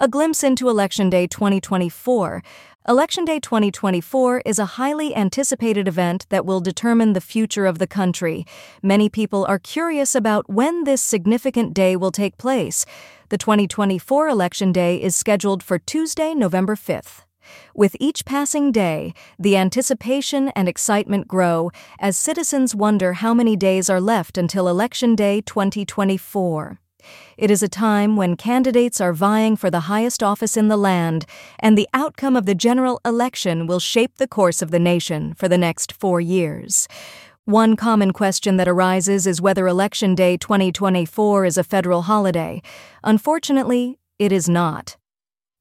A glimpse into Election Day 2024. Election Day 2024 is a highly anticipated event that will determine the future of the country. Many people are curious about when this significant day will take place. The 2024 Election Day is scheduled for Tuesday, November 5th. With each passing day, the anticipation and excitement grow as citizens wonder how many days are left until Election Day 2024. It is a time when candidates are vying for the highest office in the land, and the outcome of the general election will shape the course of the nation for the next four years. One common question that arises is whether Election Day 2024 is a federal holiday. Unfortunately, it is not.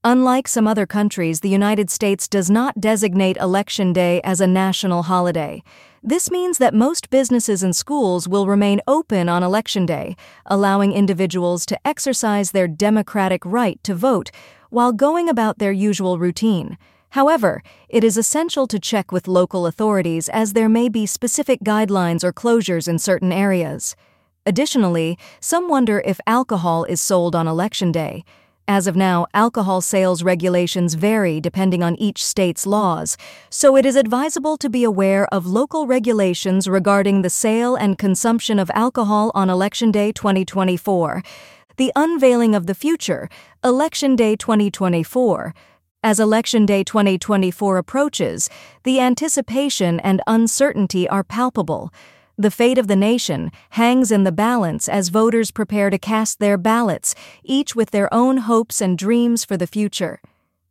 Unlike some other countries, the United States does not designate Election Day as a national holiday. This means that most businesses and schools will remain open on Election Day, allowing individuals to exercise their democratic right to vote while going about their usual routine. However, it is essential to check with local authorities as there may be specific guidelines or closures in certain areas. Additionally, some wonder if alcohol is sold on Election Day. As of now, alcohol sales regulations vary depending on each state's laws, so it is advisable to be aware of local regulations regarding the sale and consumption of alcohol on Election Day 2024. The unveiling of the future, Election Day 2024. As Election Day 2024 approaches, the anticipation and uncertainty are palpable. The fate of the nation hangs in the balance as voters prepare to cast their ballots, each with their own hopes and dreams for the future.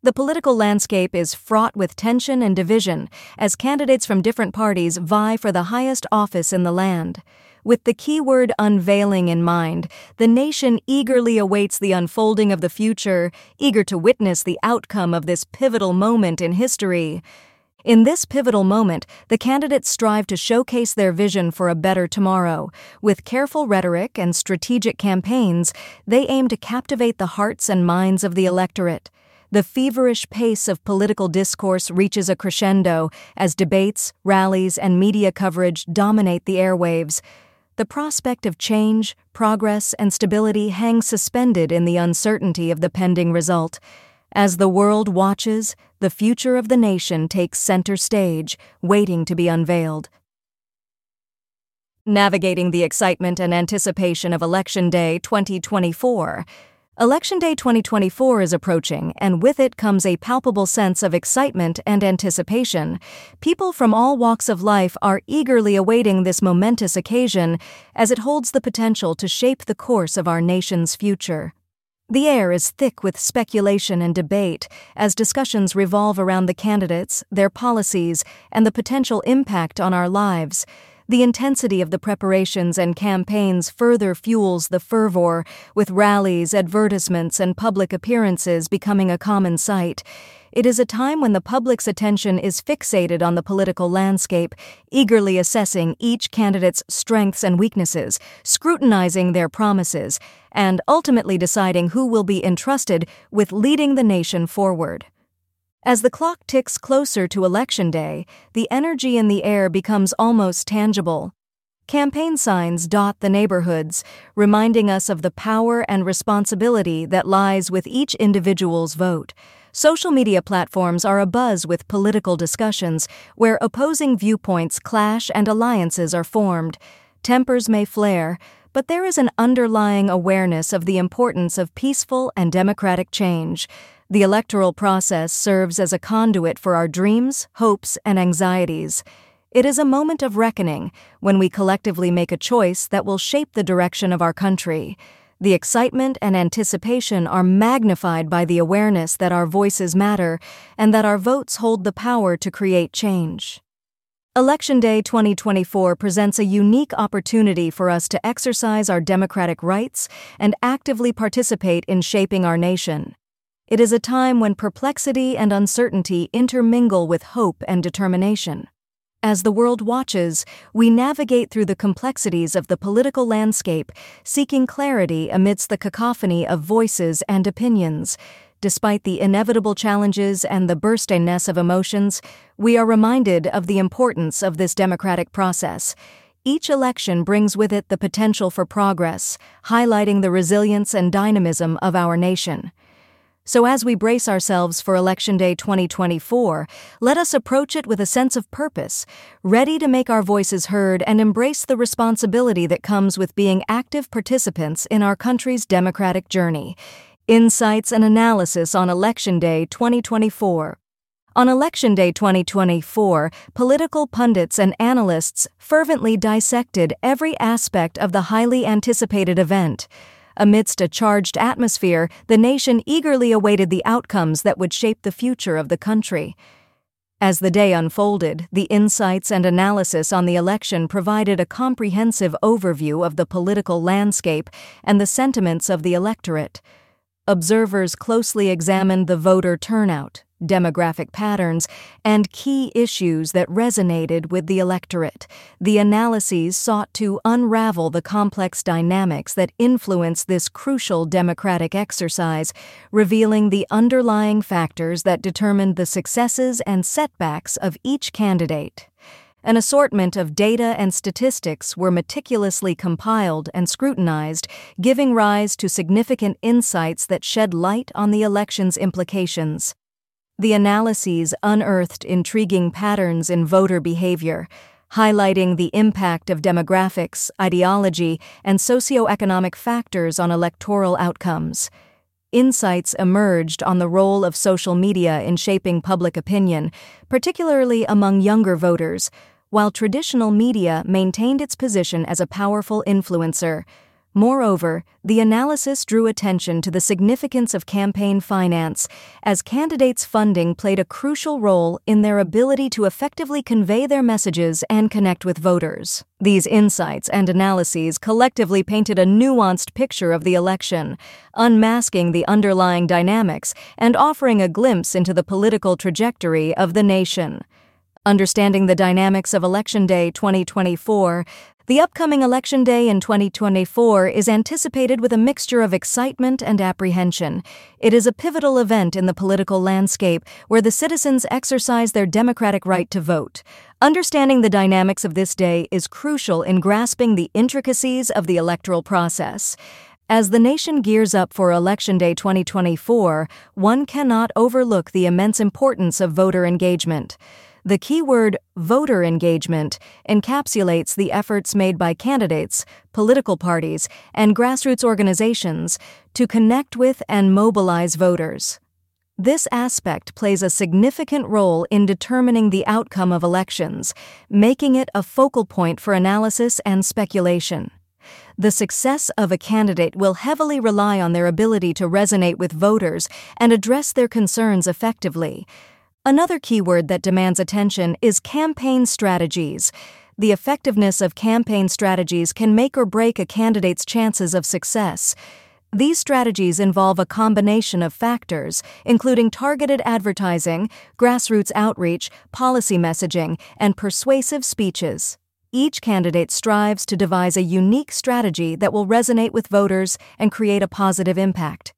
The political landscape is fraught with tension and division as candidates from different parties vie for the highest office in the land. With the keyword unveiling in mind, the nation eagerly awaits the unfolding of the future, eager to witness the outcome of this pivotal moment in history. In this pivotal moment, the candidates strive to showcase their vision for a better tomorrow. With careful rhetoric and strategic campaigns, they aim to captivate the hearts and minds of the electorate. The feverish pace of political discourse reaches a crescendo as debates, rallies, and media coverage dominate the airwaves. The prospect of change, progress, and stability hangs suspended in the uncertainty of the pending result. As the world watches, the future of the nation takes center stage, waiting to be unveiled. Navigating the excitement and anticipation of Election Day 2024. Election Day 2024 is approaching, and with it comes a palpable sense of excitement and anticipation. People from all walks of life are eagerly awaiting this momentous occasion, as it holds the potential to shape the course of our nation's future. The air is thick with speculation and debate as discussions revolve around the candidates, their policies, and the potential impact on our lives. The intensity of the preparations and campaigns further fuels the fervor, with rallies, advertisements, and public appearances becoming a common sight. It is a time when the public's attention is fixated on the political landscape, eagerly assessing each candidate's strengths and weaknesses, scrutinizing their promises, and ultimately deciding who will be entrusted with leading the nation forward. As the clock ticks closer to Election Day, the energy in the air becomes almost tangible. Campaign signs dot the neighborhoods, reminding us of the power and responsibility that lies with each individual's vote. Social media platforms are abuzz with political discussions where opposing viewpoints clash and alliances are formed. Tempers may flare, but there is an underlying awareness of the importance of peaceful and democratic change. The electoral process serves as a conduit for our dreams, hopes, and anxieties. It is a moment of reckoning when we collectively make a choice that will shape the direction of our country. The excitement and anticipation are magnified by the awareness that our voices matter and that our votes hold the power to create change. Election Day 2024 presents a unique opportunity for us to exercise our democratic rights and actively participate in shaping our nation. It is a time when perplexity and uncertainty intermingle with hope and determination. As the world watches, we navigate through the complexities of the political landscape, seeking clarity amidst the cacophony of voices and opinions. Despite the inevitable challenges and the burstiness of emotions, we are reminded of the importance of this democratic process. Each election brings with it the potential for progress, highlighting the resilience and dynamism of our nation. So, as we brace ourselves for Election Day 2024, let us approach it with a sense of purpose, ready to make our voices heard and embrace the responsibility that comes with being active participants in our country's democratic journey. Insights and analysis on Election Day 2024. On Election Day 2024, political pundits and analysts fervently dissected every aspect of the highly anticipated event. Amidst a charged atmosphere, the nation eagerly awaited the outcomes that would shape the future of the country. As the day unfolded, the insights and analysis on the election provided a comprehensive overview of the political landscape and the sentiments of the electorate. Observers closely examined the voter turnout, demographic patterns, and key issues that resonated with the electorate. The analyses sought to unravel the complex dynamics that influence this crucial democratic exercise, revealing the underlying factors that determined the successes and setbacks of each candidate. An assortment of data and statistics were meticulously compiled and scrutinized, giving rise to significant insights that shed light on the election's implications. The analyses unearthed intriguing patterns in voter behavior, highlighting the impact of demographics, ideology, and socioeconomic factors on electoral outcomes. Insights emerged on the role of social media in shaping public opinion, particularly among younger voters, while traditional media maintained its position as a powerful influencer. Moreover, the analysis drew attention to the significance of campaign finance, as candidates' funding played a crucial role in their ability to effectively convey their messages and connect with voters. These insights and analyses collectively painted a nuanced picture of the election, unmasking the underlying dynamics and offering a glimpse into the political trajectory of the nation. Understanding the dynamics of Election Day 2024, the upcoming election day in 2024 is anticipated with a mixture of excitement and apprehension. It is a pivotal event in the political landscape where the citizens exercise their democratic right to vote. Understanding the dynamics of this day is crucial in grasping the intricacies of the electoral process. As the nation gears up for Election Day 2024, one cannot overlook the immense importance of voter engagement. The keyword voter engagement encapsulates the efforts made by candidates, political parties, and grassroots organizations to connect with and mobilize voters. This aspect plays a significant role in determining the outcome of elections, making it a focal point for analysis and speculation. The success of a candidate will heavily rely on their ability to resonate with voters and address their concerns effectively. Another keyword that demands attention is campaign strategies. The effectiveness of campaign strategies can make or break a candidate's chances of success. These strategies involve a combination of factors, including targeted advertising, grassroots outreach, policy messaging, and persuasive speeches. Each candidate strives to devise a unique strategy that will resonate with voters and create a positive impact.